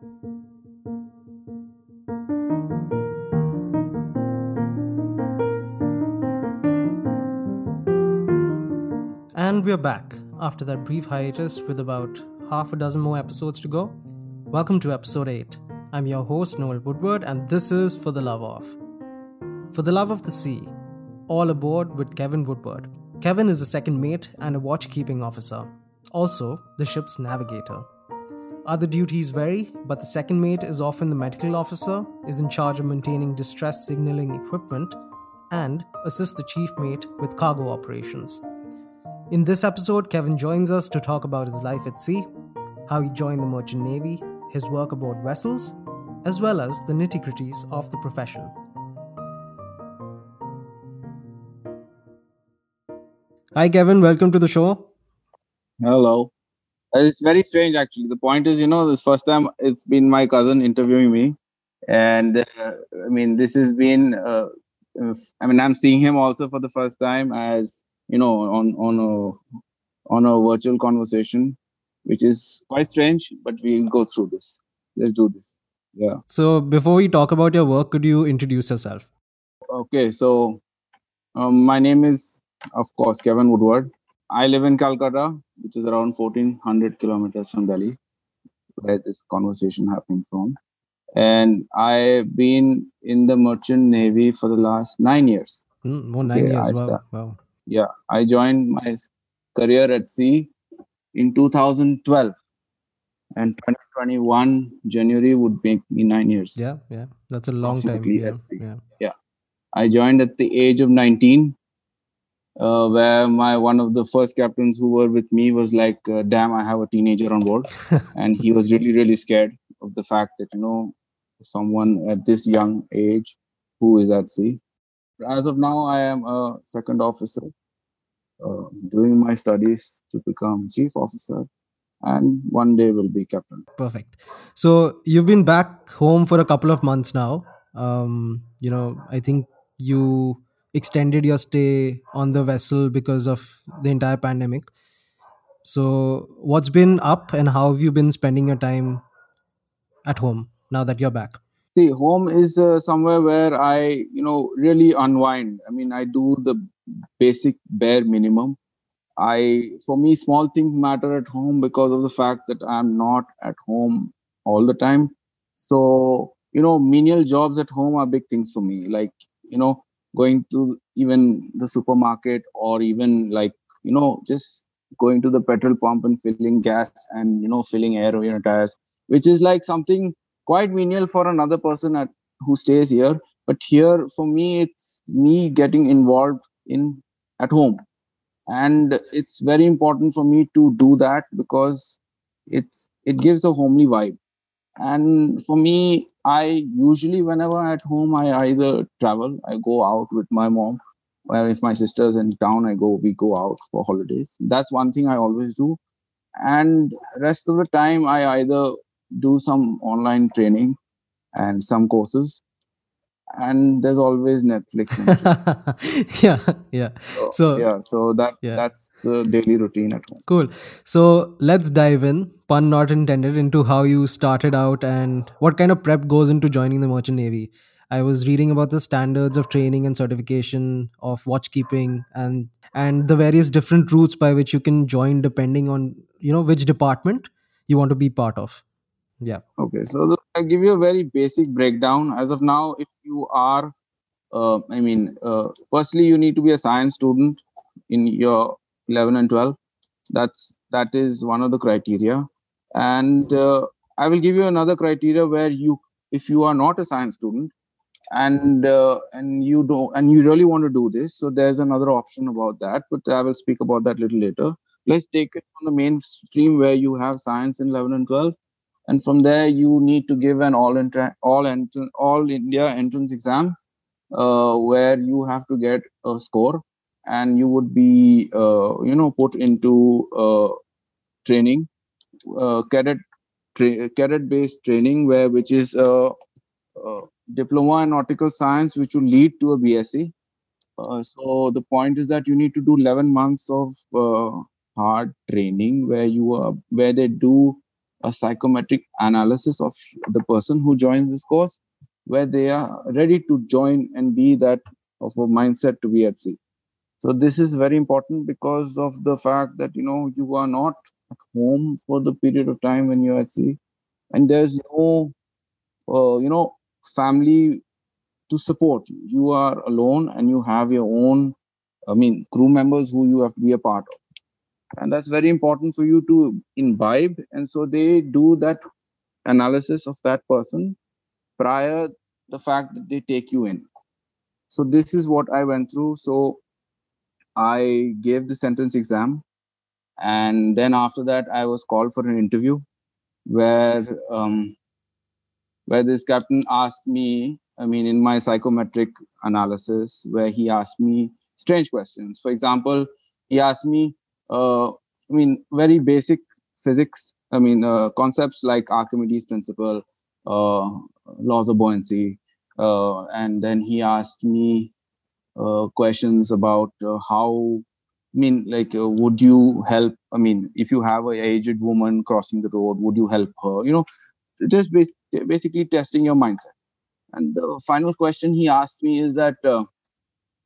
And we're back after that brief hiatus with about half a dozen more episodes to go. Welcome to episode 8. I'm your host, Noel Woodward, and this is For the Love of. For the Love of the Sea, all aboard with Kevin Woodward. Kevin is a second mate and a watchkeeping officer, also the ship's navigator. Other duties vary, but the second mate is often the medical officer, is in charge of maintaining distress signaling equipment, and assists the chief mate with cargo operations. In this episode, Kevin joins us to talk about his life at sea, how he joined the Merchant Navy, his work aboard vessels, as well as the nitty gritties of the profession. Hi, Kevin. Welcome to the show. Hello. Uh, It's very strange, actually. The point is, you know, this first time it's been my cousin interviewing me, and uh, I mean, this has been. Uh, uh, I mean, I'm seeing him also for the first time as you know on on a on a virtual conversation, which is quite strange. But we'll go through this. Let's do this. Yeah. So, before we talk about your work, could you introduce yourself? Okay. So, um, my name is, of course, Kevin Woodward. I live in Calcutta, which is around 1400 kilometers from Delhi, where this conversation happening from. And I've been in the merchant navy for the last nine years. Hmm, oh, nine Okay, years. Wow. wow. Yeah, I joined my career at sea in 2012, and 2021 January would make me nine years. Yeah, yeah. That's a long time. Approximately Yeah, yeah. I joined at the age of 19, uh, where my one of the first captains who were with me was like, uh, "Damn, I have a teenager on board," and he was really, really scared of the fact that you know someone at this young age who is at sea. As of now, I am a second officer, uh, doing my studies to become chief officer, and one day will be captain. Perfect. So you've been back home for a couple of months now. Um, you know, I think you extended your stay on the vessel because of the entire pandemic. So what's been up and how have you been spending your time at home now that you're back? See, home is uh, somewhere where I, you know, really unwind. I mean, I do the basic bare minimum. I, for me, small things matter at home because of the fact that I'm not at home all the time. So, you know, menial jobs at home are big things for me. Like, you know, going to even the supermarket or even like, you know, just going to the petrol pump and filling gas and, you know, filling air in your tires, which is like something quite menial for another person at, who stays here. But here for me it's me getting involved in at home. And it's very important for me to do that because it's it gives a homely vibe and for me i usually whenever at home i either travel i go out with my mom or if my sister's in town i go we go out for holidays. That's one thing i always do. And rest of the time i either do some online training and some courses and there's always netflix yeah, yeah. so, So- yeah so that Yeah. that's the daily routine at home Cool. So let's dive in, pun not intended, into how you started out and what kind of prep goes into joining the Merchant Navy. I was reading about the standards of training and certification of watchkeeping and and the various different routes by which you can join depending on you know which department you want to be part of. Yeah. okay so i'll give you a very basic breakdown as of now if are uh, i mean uh, firstly you need to be a science student in your 11 and 12 that's that is one of the criteria. And uh, i will give you another criteria where you if you are not a science student and uh, and you don't and you really want to do this so there's another option about that but i will speak about that a little later. Let's take it from the mainstream where you have science in 11 and 12 and from there you need to give an all inter- all all india entrance exam uh, where you have to get a score. And you would be uh, you know put into uh, training uh, cadet tra- cadet based training where which is uh, uh, diploma in nautical science which will lead to a bsc so the point is that you need to do 11 months of hard training where you are where they do a psychometric analysis of the person who joins this course, where they are ready to join and be that of a mindset to be at sea. So this is very important because of the fact that you know you are not at home for the period of time when you're at sea, and there's no uh, you know family to support you. You are alone and you have your own, I mean, crew members who you have to be a part of. And that's very important for you to imbibe. And so they do that analysis of that person prior the fact that they take you in. So this is what I went through. So I gave the sentence exam. And then after that, I was called for an interview where um, where this captain asked me I mean, in my psychometric analysis, where he asked me strange questions. For example, he asked me, uh, I mean, very basic physics. I mean, uh, concepts like Archimedes principle, uh, laws of buoyancy, uh, and then he asked me uh, questions about uh, how. I mean, like, would you help? I mean, if you have a aged woman crossing the road, would you help her? You know, just basically testing your mindset and the final question he asked me is that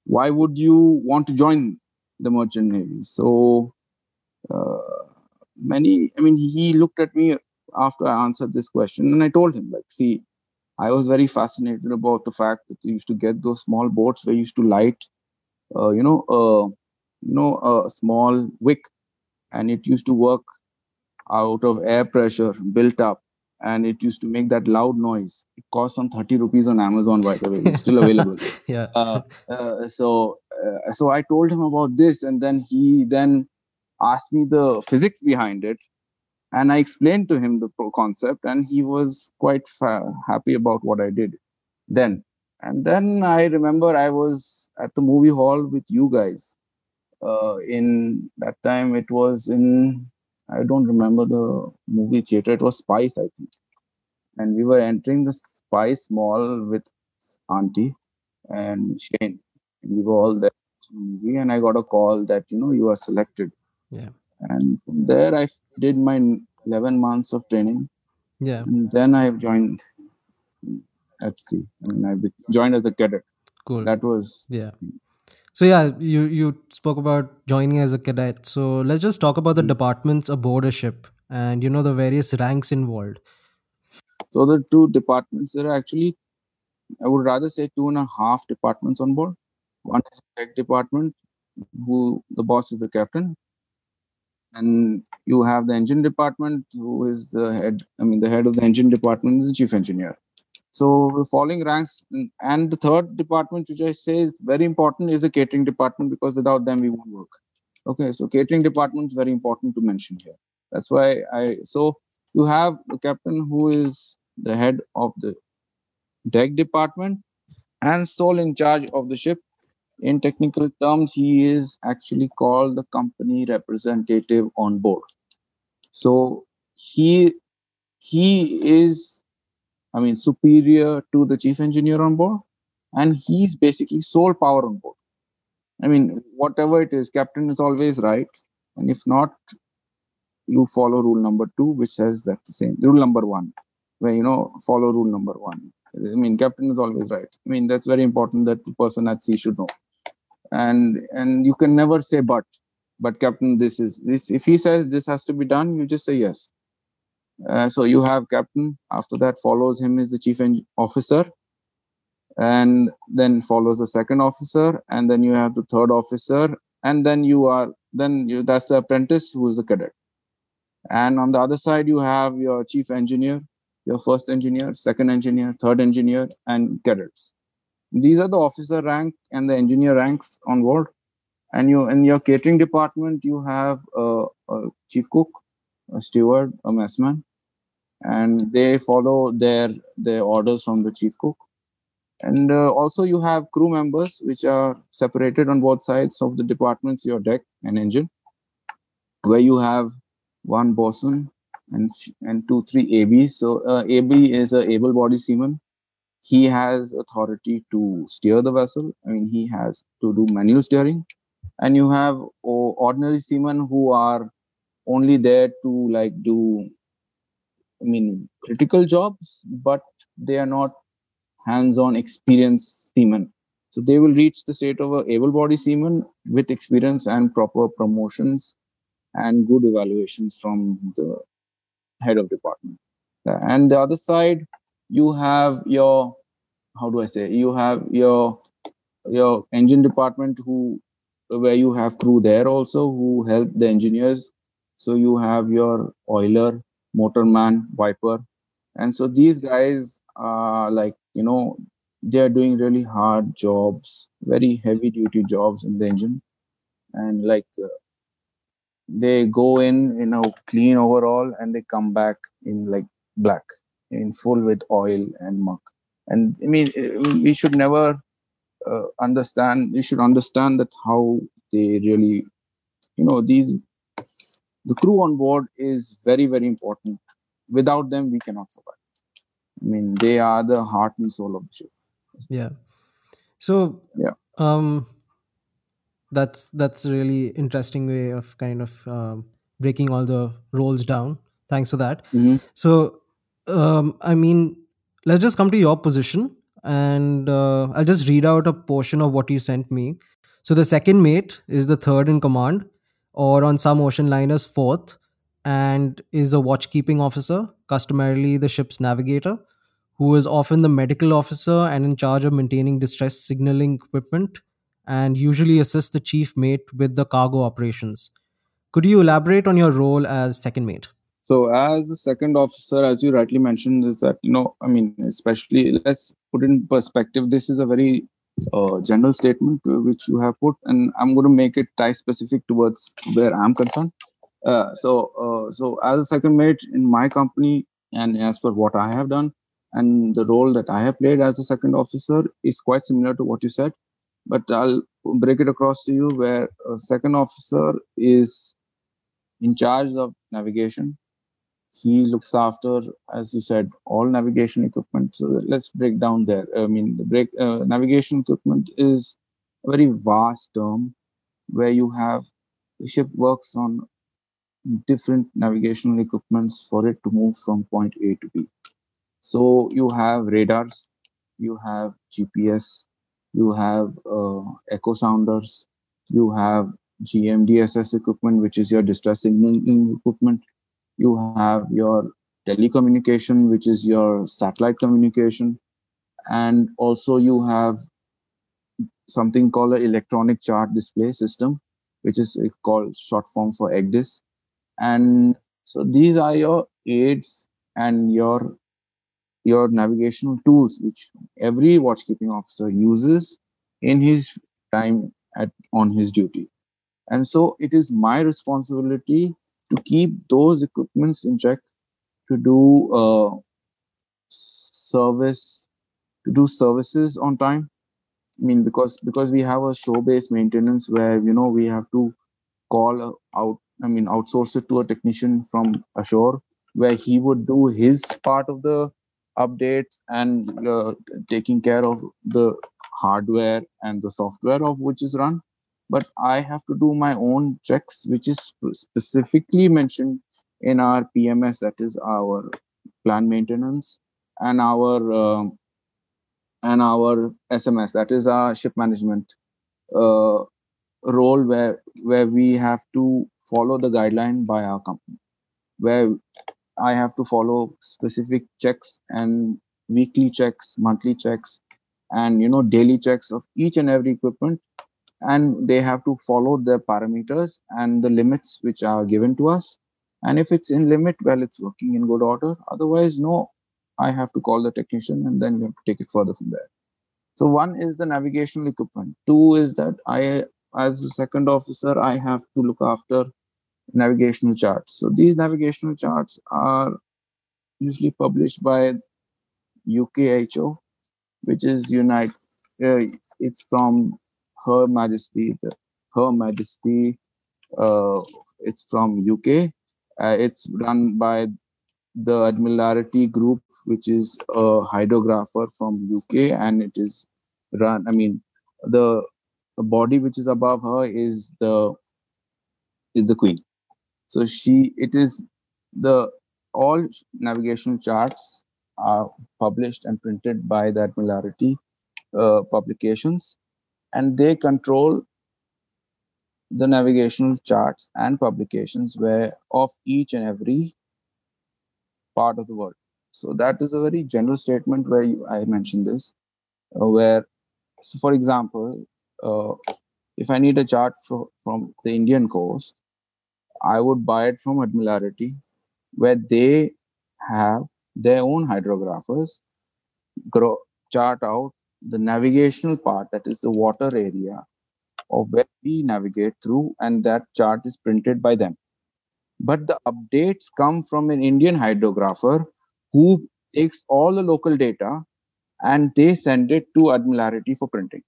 why would you want to join the merchant navy? So uh, many, I mean, he looked at me after I answered this question, and I told him, like, see, I was very fascinated about the fact that you used to get those small boats where you used to light, uh, you know, uh, you know, a small wick, and it used to work out of air pressure built up and it used to make that loud noise. It cost some 30 rupees on Amazon, by the way. It's still available. yeah. Uh, uh, so, uh, so I told him about this, and then he then asked me the physics behind it, and I explained to him the concept, and he was quite fa- happy about what I did then. And then I remember I was at the movie hall with you guys. Uh, in that time, it was in I don't remember the movie theater. It was Spice, I think. And we were entering the Spice Mall with Auntie and Shane. And we were all there movie, and I got a call that you know you are selected. Yeah. And from there, I did my 11 months of training. Yeah. And then I have joined at sea. I mean, I joined as a cadet. Cool. That was yeah. So yeah, you you spoke about joining as a cadet. So let's just talk about the Mm. departments aboard a ship and you know the various ranks involved. so the two departments. There are actually, I would rather say, two and a half departments on board. One is the deck department, who the boss is the captain, and you have the engine department, who is the head. I mean, the head of the engine department is the chief engineer. So following ranks, mm, and the third department, which I say is very important, is the catering department because without them we won't work. Okay, so catering department is very important to mention here. That's why I so you have the captain who is the head of the deck department and sole in charge of the ship. In technical terms, he is actually called the company representative on board. So he he is, I mean, superior to the chief engineer on board, and he's basically sole power on board. I mean, whatever it is, captain is always right, and if not, you follow rule number two, which says that the same rule number one, where you know follow rule number one. I mean, captain is always right. I mean, that's very important that the person at sea should know. And and you can never say but. But captain, this is this. If he says this has to be done, you just say yes. Uh, so you have captain. After that, follows him is the chief en- officer, and then follows the second officer, and then you have the third officer, and then you are then you that's the apprentice who is the cadet. And on the other side, you have your chief engineer, your first engineer, second engineer, third engineer, and cadets. These are the officer rank and the engineer ranks on board. And you in your catering department, you have a, a chief cook, steward, a messman, and they follow their their orders from the chief cook. And uh, also you have crew members which are separated on both sides of the departments, your deck and engine, where you have one bosun and and two three ABs. So uh, AB is a able-bodied seaman. He has authority to steer the vessel. I mean, he has to do manual steering. And you have ordinary seamen who are only there to like do I mean, critical jobs, but they are not hands-on experienced seamen. So they will reach the state of a able-bodied seaman with experience and proper promotions and good evaluations from the head of department. And the other side, you have your how do I say? You have your your engine department who where you have crew there also who help the engineers. So you have your oiler, motorman, wiper, and so these guys are like you know they are doing really hard jobs, very heavy duty jobs in the engine, and like uh, they go in you know clean overall and they come back in like black in full with oil and muck. And i mean we should never uh, understand we should understand that how they really you know these the crew on board is very very important. Without them we cannot survive. I mean they are the heart and soul of the ship. Yeah. So yeah. um that's that's a really interesting way of kind of um, breaking all the roles down. Thanks for that. Mm-hmm. so um, i mean let's just come to your position and uh, i'll just read out a portion of what you sent me. So the second mate is the third in command or on some ocean liners fourth and is a watchkeeping officer customarily the ship's navigator who is often the medical officer and in charge of maintaining distress signaling equipment and usually assists the chief mate with the cargo operations. Could you elaborate on your role as second mate? So, as the second officer, as you rightly mentioned, is that, you know, I mean, especially let's put in perspective, this is a very uh, general statement which you have put, and I'm going to make it tie specific towards where I'm concerned. Uh, so, uh, so as a second mate in my company, and as per what I have done, and the role that I have played as a second officer is quite similar to what you said but I'll break it across to you where a second officer is in charge of navigation. He looks after, as you said, all navigation equipment. So let's break down there. I mean, the break uh, navigation equipment is a very vast term where you have the ship works on different navigational equipments for it to move from point A to B. So you have radars, you have GPS, you have uh, echo sounders, you have GMDSS equipment, which is your distress signaling equipment. You have your telecommunication, which is your satellite communication. And also you have something called an electronic chart display system, which is called short form for ECDIS. And so these are your aids and your your navigational tools, which every watchkeeping officer uses in his time at on his duty. And so it is my responsibility to keep those equipments in check, to do uh, service, to do services on time. I mean, because because we have a shore-based maintenance where you know we have to call out. I mean, outsource it to a technician from ashore, where he would do his part of the updates and uh, taking care of the hardware and the software of which is run but i have to do my own checks which is specifically mentioned in our pms that is our plan maintenance and our uh, and our sms that is our ship management uh, role where where we have to follow the guideline by our company where I have to follow specific checks and weekly checks, monthly checks, and you know daily checks of each and every equipment, and they have to follow the parameters and the limits which are given to us. And if it's in limit, well, it's working in good order. Otherwise, no, I have to call the technician, and then we have to take it further from there. So one is the navigational equipment. Two is that I, as a second officer, I have to look after navigational charts. So these navigational charts are usually published by UKHO, which is Unite. Uh, it's from Her Majesty, the, Her Majesty. Uh, it's from UK. Uh, it's run by the Admiralty Group, which is a hydrographer from UK, and it is run. I mean, the, body which is above her is the is the Queen. So she, it is the all navigational charts are published and printed by the Admiralty uh, publications, and they control the navigational charts and publications where of each and every part of the world. So that is a very general statement where you, I mentioned this, uh, where, so for example, uh, if I need a chart for, from the Indian coast, I would buy it from Admiralty, where they have their own hydrographers grow, chart out the navigational part, that is the water area of where we navigate through, and that chart is printed by them. But the updates come from an Indian hydrographer who takes all the local data and they send it to Admiralty for printing.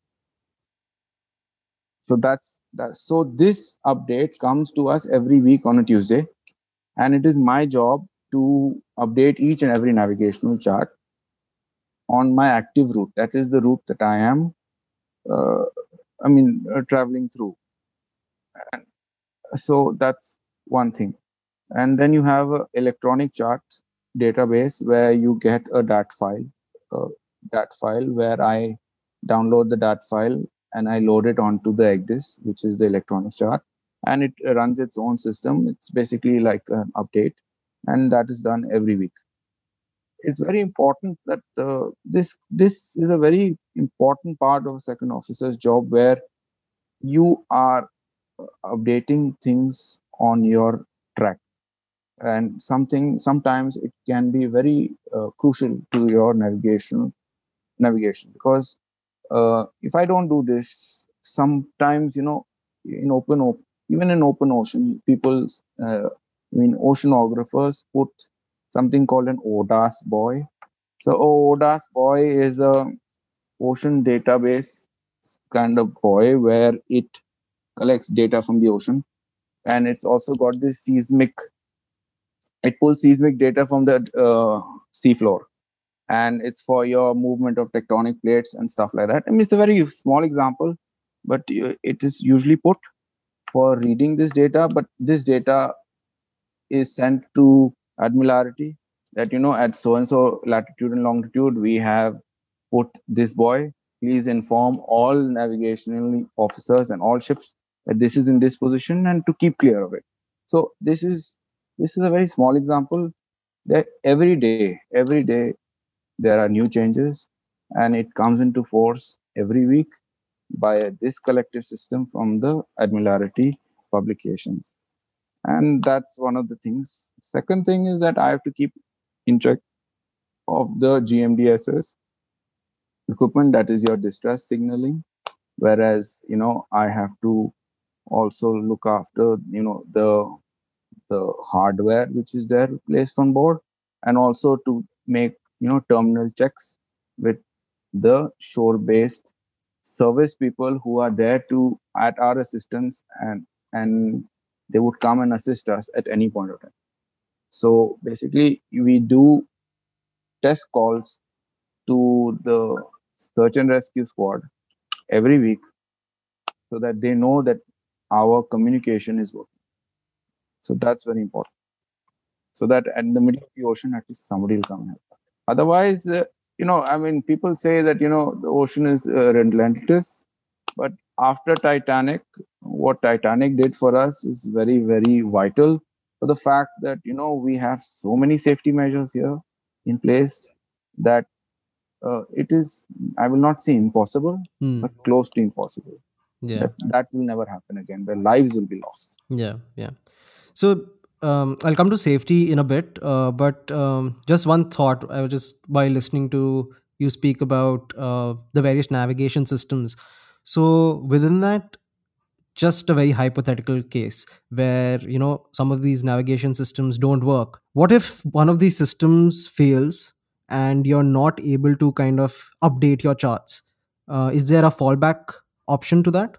So that's that. So this update comes to us every week on a Tuesday, and it is my job to update each and every navigational chart on my active route. That is the route that I am, uh, I mean, uh, traveling through. And so that's one thing. And then you have electronic chart database where you get a DAT file, uh, DAT file where I download the DAT file and I load it onto the ECDIS, which is the electronic chart, and it runs its own system. It's basically like an update, and that is done every week. It's very important that uh, this this is a very important part of a second officer's job where you are updating things on your track. And something sometimes it can be very uh, crucial to your navigation navigation because uh, if I don't do this, sometimes you know, in open, op- even in open ocean, people, uh, I mean, oceanographers put something called an ODAS buoy. So ODAS buoy is a ocean database kind of buoy where it collects data from the ocean, and it's also got this seismic. It pulls seismic data from the uh, seafloor and it's for your movement of tectonic plates and stuff like that. I mean, it's a very small example, but it is usually put for reading this data. But this data is sent to Admiralty that you know at so and so latitude and longitude we have put this buoy Please inform all navigational officers and all ships that this is in this position and to keep clear of it. So this is this is a very small example that every day, every day there are new changes and it comes into force every week by this collective system from the admiralty publications and that's one of the things. Second thing is that i have to keep in check of the gmdss equipment that is your distress signaling. Whereas you know i have to also look after you know the the hardware which is there placed on board and also to make you know terminal checks with the shore based service people who are there to at our assistance and and they would come and assist us at any point of time. So basically we do test calls to the search and rescue squad every week so that they know that our communication is working. So that's very important. So that in the middle of the ocean at least somebody will come and help. Otherwise uh, you know i mean people say that you know the ocean is uh, relentless but after titanic what titanic did for us is very very vital for the fact that you know we have so many safety measures here in place that uh, it is i will not say impossible Hmm. but close to impossible Yeah. that, that will never happen again where lives will be lost Yeah, yeah. So um, I'll come to safety in a bit, uh, but um, just one thought. I was just by listening to you speak about uh, the various navigation systems. So within that, just a very hypothetical case where you know some of these navigation systems don't work. What if one of these systems fails and you're not able to kind of update your charts? Uh, is there a fallback option to that?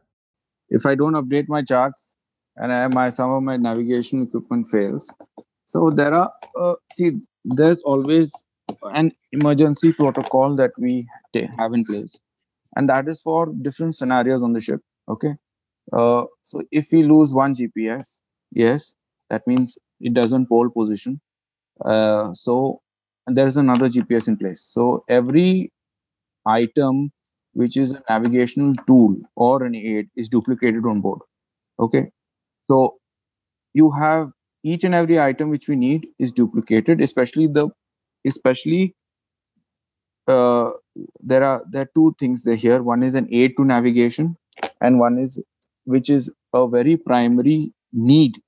if I don't update my charts and I, my some of my navigation equipment fails, so there are uh, see there's always an emergency protocol that we have in place, and that is for different scenarios on the ship. Okay, uh, so if we lose one GPS, yes, that means it doesn't pole position. Uh, so there's another GPS in place. So every item which is a navigational tool or an aid is duplicated on board. Okay. So you have each and every item which we need is duplicated, especially the especially uh, there are there are two things there here. One is an aid to navigation, and one is which is a very primary need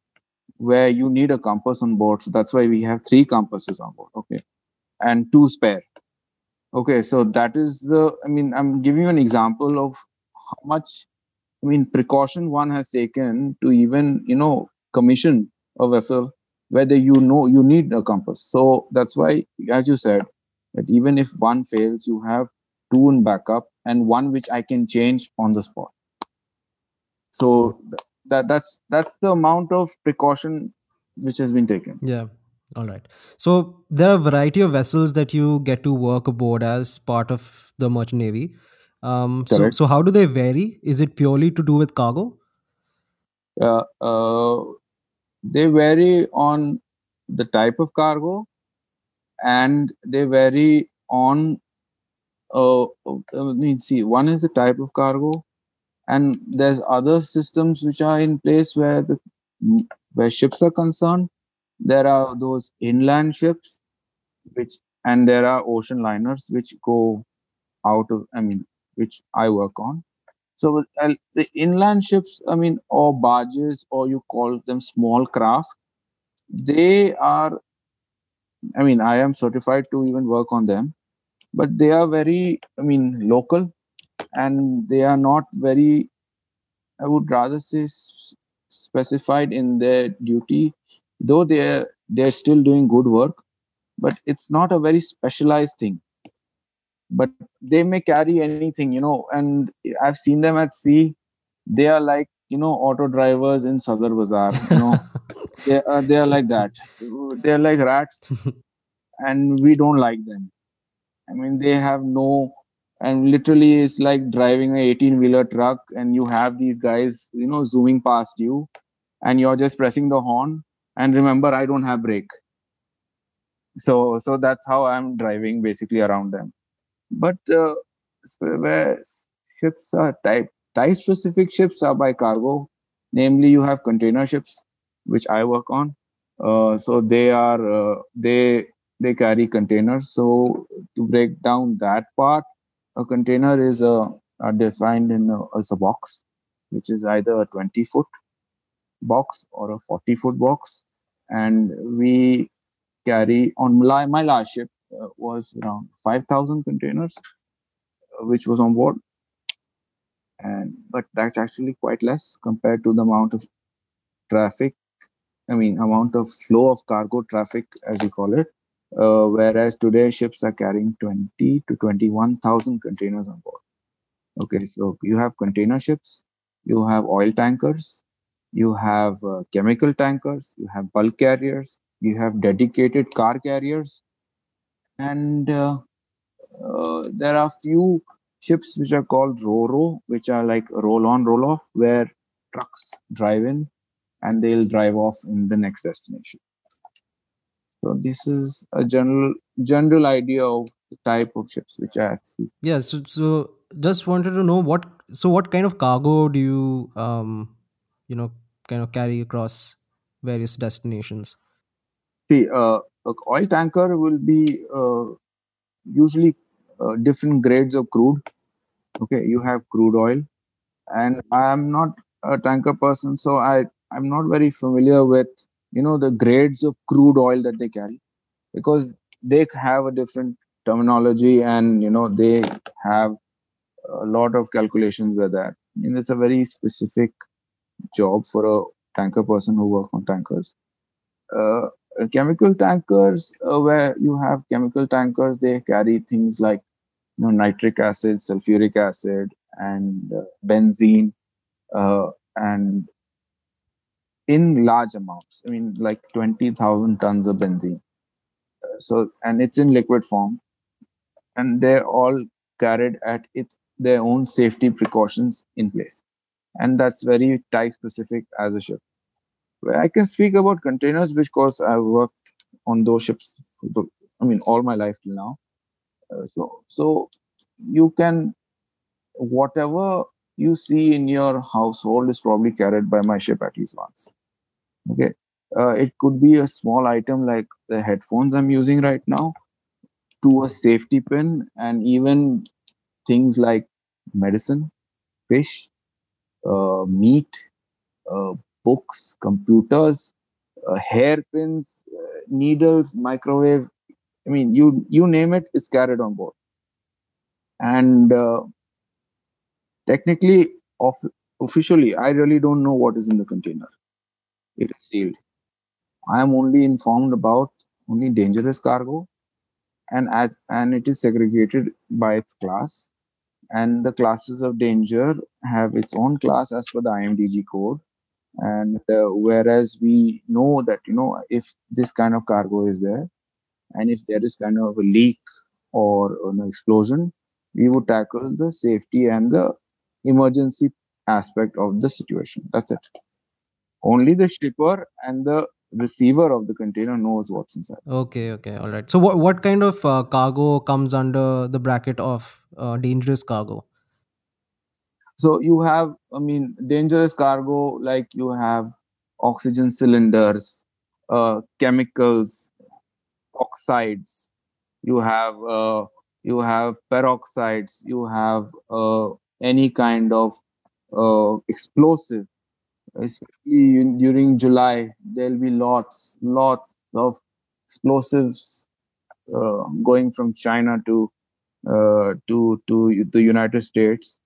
where you need a compass on board. So that's why we have three compasses on board. Okay, and two spare. Okay, so that is the. I mean, I'm giving you an example of how much. I mean, precaution one has taken to even you know commission a vessel whether you know you need a compass. So that's why, as you said, that even if one fails, you have two in backup and one which I can change on the spot. So that that's that's the amount of precaution which has been taken. Yeah. All right. So there are a variety of vessels that you get to work aboard as part of the merchant navy. Um, so, so how do they vary? Is it purely to do with cargo? Uh, uh, they vary on the type of cargo and they vary on uh, uh, let me see one is the type of cargo and there's other systems which are in place where the where ships are concerned. There are those inland ships which and there are ocean liners which go out of i mean which i work on. So uh, the inland ships i mean or barges or you call them small craft they are i mean i am certified to even work on them but they are very i mean local and they are not very i would rather say specified in their duty though they're they're still doing good work but it's not a very specialized thing. But they may carry anything you know and i've seen them at sea. They are like you know auto drivers in sadar bazaar you know they are, they are like that. They're like rats and we don't like them. I mean they have no and literally it's like driving a 18 wheeler truck and you have these guys you know zooming past you and you're just pressing the horn and remember i don't have brake. So so that's how i'm driving basically around them. But uh, ships are type type specific ships are by cargo. Namely you have container ships which i work on. Uh, so they are uh, they they carry containers. So to break down that part a container is uh, defined in a, as a box which is either a 20 foot box or a 40 foot box. And we carry on my, my last ship uh, was around 5000 containers uh, which was on board. And but that's actually quite less compared to the amount of traffic i mean amount of flow of cargo traffic as we call it uh, whereas today ships are carrying 20 to 21000 containers on board. Okay so you have container ships you have oil tankers you have uh, chemical tankers you have bulk carriers you have dedicated car carriers and uh, uh, there are few ships which are called ro-ro which are like roll on roll off where trucks drive in and they'll drive off in the next destination so this is a general general idea of the type of ships which at sea Yeah. So, so just wanted to know what. So, what kind of cargo do you, um, you know, kind of carry across various destinations? see uh, oil tanker will be uh, usually uh, different grades of crude okay you have crude oil and i am not a tanker person so i i'm not very familiar with you know the grades of crude oil that they carry because they have a different terminology and you know they have a lot of calculations with that. I mean, it's a very specific job for a tanker person who work on tankers. Uh, chemical tankers uh, where you have chemical tankers they carry things like you know nitric acid sulfuric acid and uh, benzene uh, and in large amounts i mean like 20000 tons of benzene Uh, so and it's in liquid form and they're all carried at its their own safety precautions in place and that's very type specific as a ship where i can speak about containers because i've worked on those ships. I mean, all my life till now. Uh, so, so you can whatever you see in your household is probably carried by my ship at least once. Okay, uh, it could be a small item like the headphones I'm using right now, to a safety pin, and even things like medicine, fish, uh, meat, uh, books, computers, uh, hairpins, uh, needles, microwave. I mean, you you name it, it's carried on board. And uh, technically, off- officially, I really don't know what is in the container. It is sealed. I am only informed about only dangerous cargo, and as and it is segregated by its class. And the classes of danger have its own class as per the IMDG code. And uh, whereas we know that you know if this kind of cargo is there, and if there is kind of a leak or an explosion, we would tackle the safety and the emergency aspect of the situation. That's it. Only the shipper and the receiver of the container knows what's inside. Okay, okay, all right. So, what what kind of uh, cargo comes under the bracket of uh, dangerous cargo? So you have, I mean, dangerous cargo like you have oxygen cylinders, uh, chemicals, oxides. You have uh, you have peroxides. You have uh, any kind of uh, explosive especially in, during July, there'll be lots, lots of explosives uh, going from China to uh, to to the United States.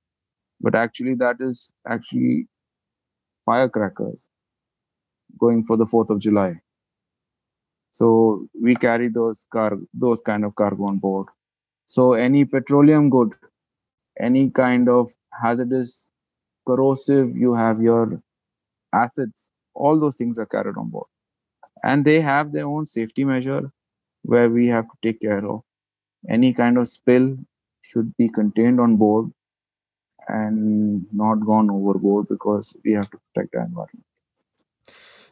But actually, that is actually firecrackers going for the Fourth of July. So we carry those car those kind of cargo on board. So any petroleum good, any kind of hazardous, corrosive, you have your acids, all those things are carried on board. And they have their own safety measure where we have to take care of. Any kind of spill should be contained on board and not gone overboard because we have to protect the environment.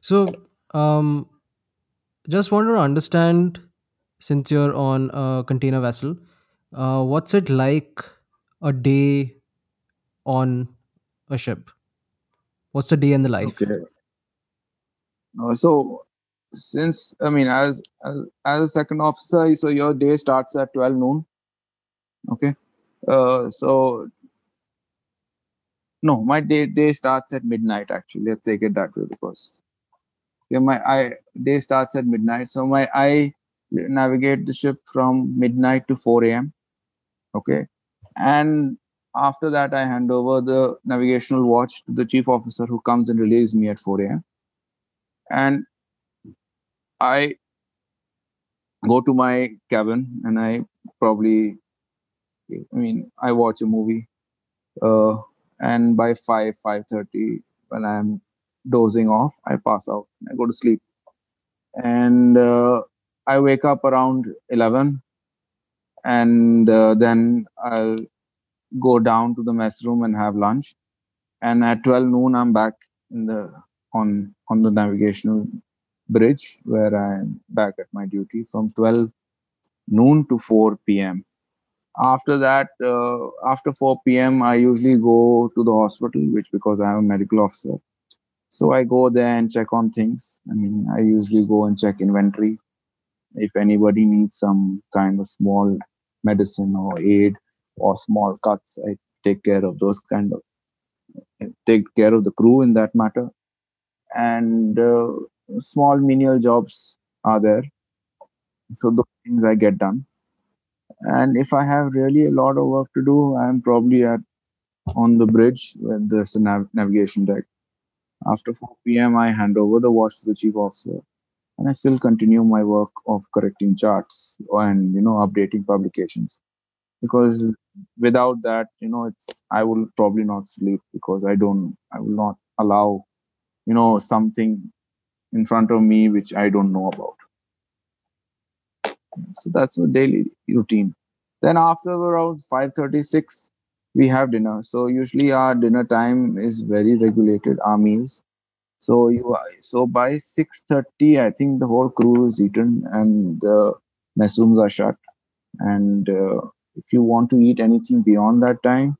So, um, just want to understand since you're on a container vessel, uh, what's it like a day on a ship? What's the day in the life? Okay. Uh, so since I mean as, as as a second officer, so your day starts at 12 noon. Okay. Uh, so no, my day day starts at midnight actually. Let's take it that way because yeah, my I day starts at midnight. So my I navigate the ship from midnight to 4 a.m. Okay. And after that, I hand over the navigational watch to the chief officer who comes and relieves me at 4 a.m. And I go to my cabin and I probably, I mean, I watch a movie. Uh, and by 5, 5.30, when I'm dozing off, I pass out. I go to sleep. And uh, I wake up around 11 and uh, then I'll go down to the mess room and have lunch. And at 12 noon, I'm back in the on on the navigational bridge where I'm back at my duty from 12 noon to 4 p.m. After that, uh, after 4 p.m., I usually go to the hospital, which because I'm a medical officer. So I go there and check on things. I mean, I usually go and check inventory. If anybody needs some kind of small medicine or aid, or small cuts. I take care of those kind of take care of the crew in that matter, and uh, small menial jobs are there. So those things I get done. And if I have really a lot of work to do, I'm probably at on the bridge where there's a nav- navigation deck. After 4 p.m., I hand over the watch to the chief officer, and I still continue my work of correcting charts and you know updating publications because without that you know it's i will probably not sleep because i don't i will not allow you know something in front of me which i don't know about. So that's a daily routine. Then after around 536 we have dinner. So usually our dinner time is very regulated our meals. So you so by six thirty, I think the whole crew is eaten and the mess rooms are shut. And uh, if you want to eat anything beyond that time,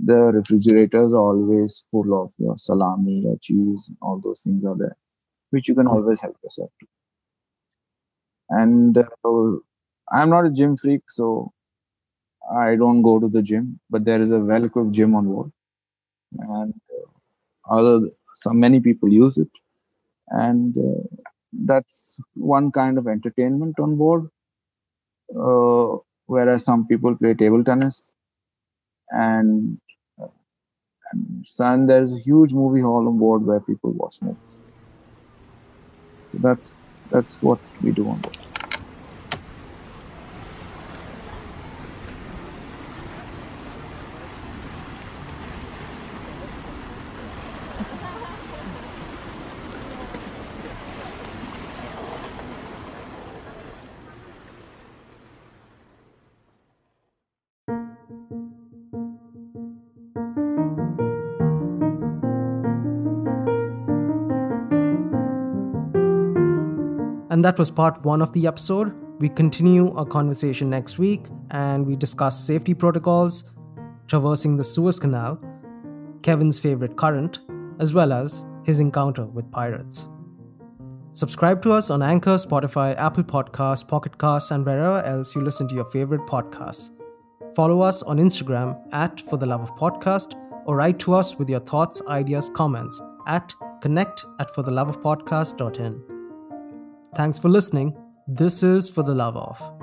the refrigerators are always full of your salami, your cheese, all those things are there, which you can always help yourself to. And uh, I'm not a gym freak, so I don't go to the gym, but there is a well-equipped gym on board, and uh, other some many people use it, and uh, that's one kind of entertainment on board. Whereas some people play table tennis, and and, and there's a huge movie hall on board where people watch movies. So that's that's what we do on board. And that was part one of the episode. We continue our conversation next week and we discuss safety protocols, traversing the Suez Canal, Kevin's favorite current, as well as his encounter with pirates. Subscribe to us on Anchor, Spotify, Apple Podcasts, Pocket Casts, and wherever else you listen to your favorite podcasts. Follow us on Instagram at For the Love of Podcast or write to us with your thoughts, ideas, comments at connect at fortheloveofpodcast.in. Thanks for listening. This is For the Love of.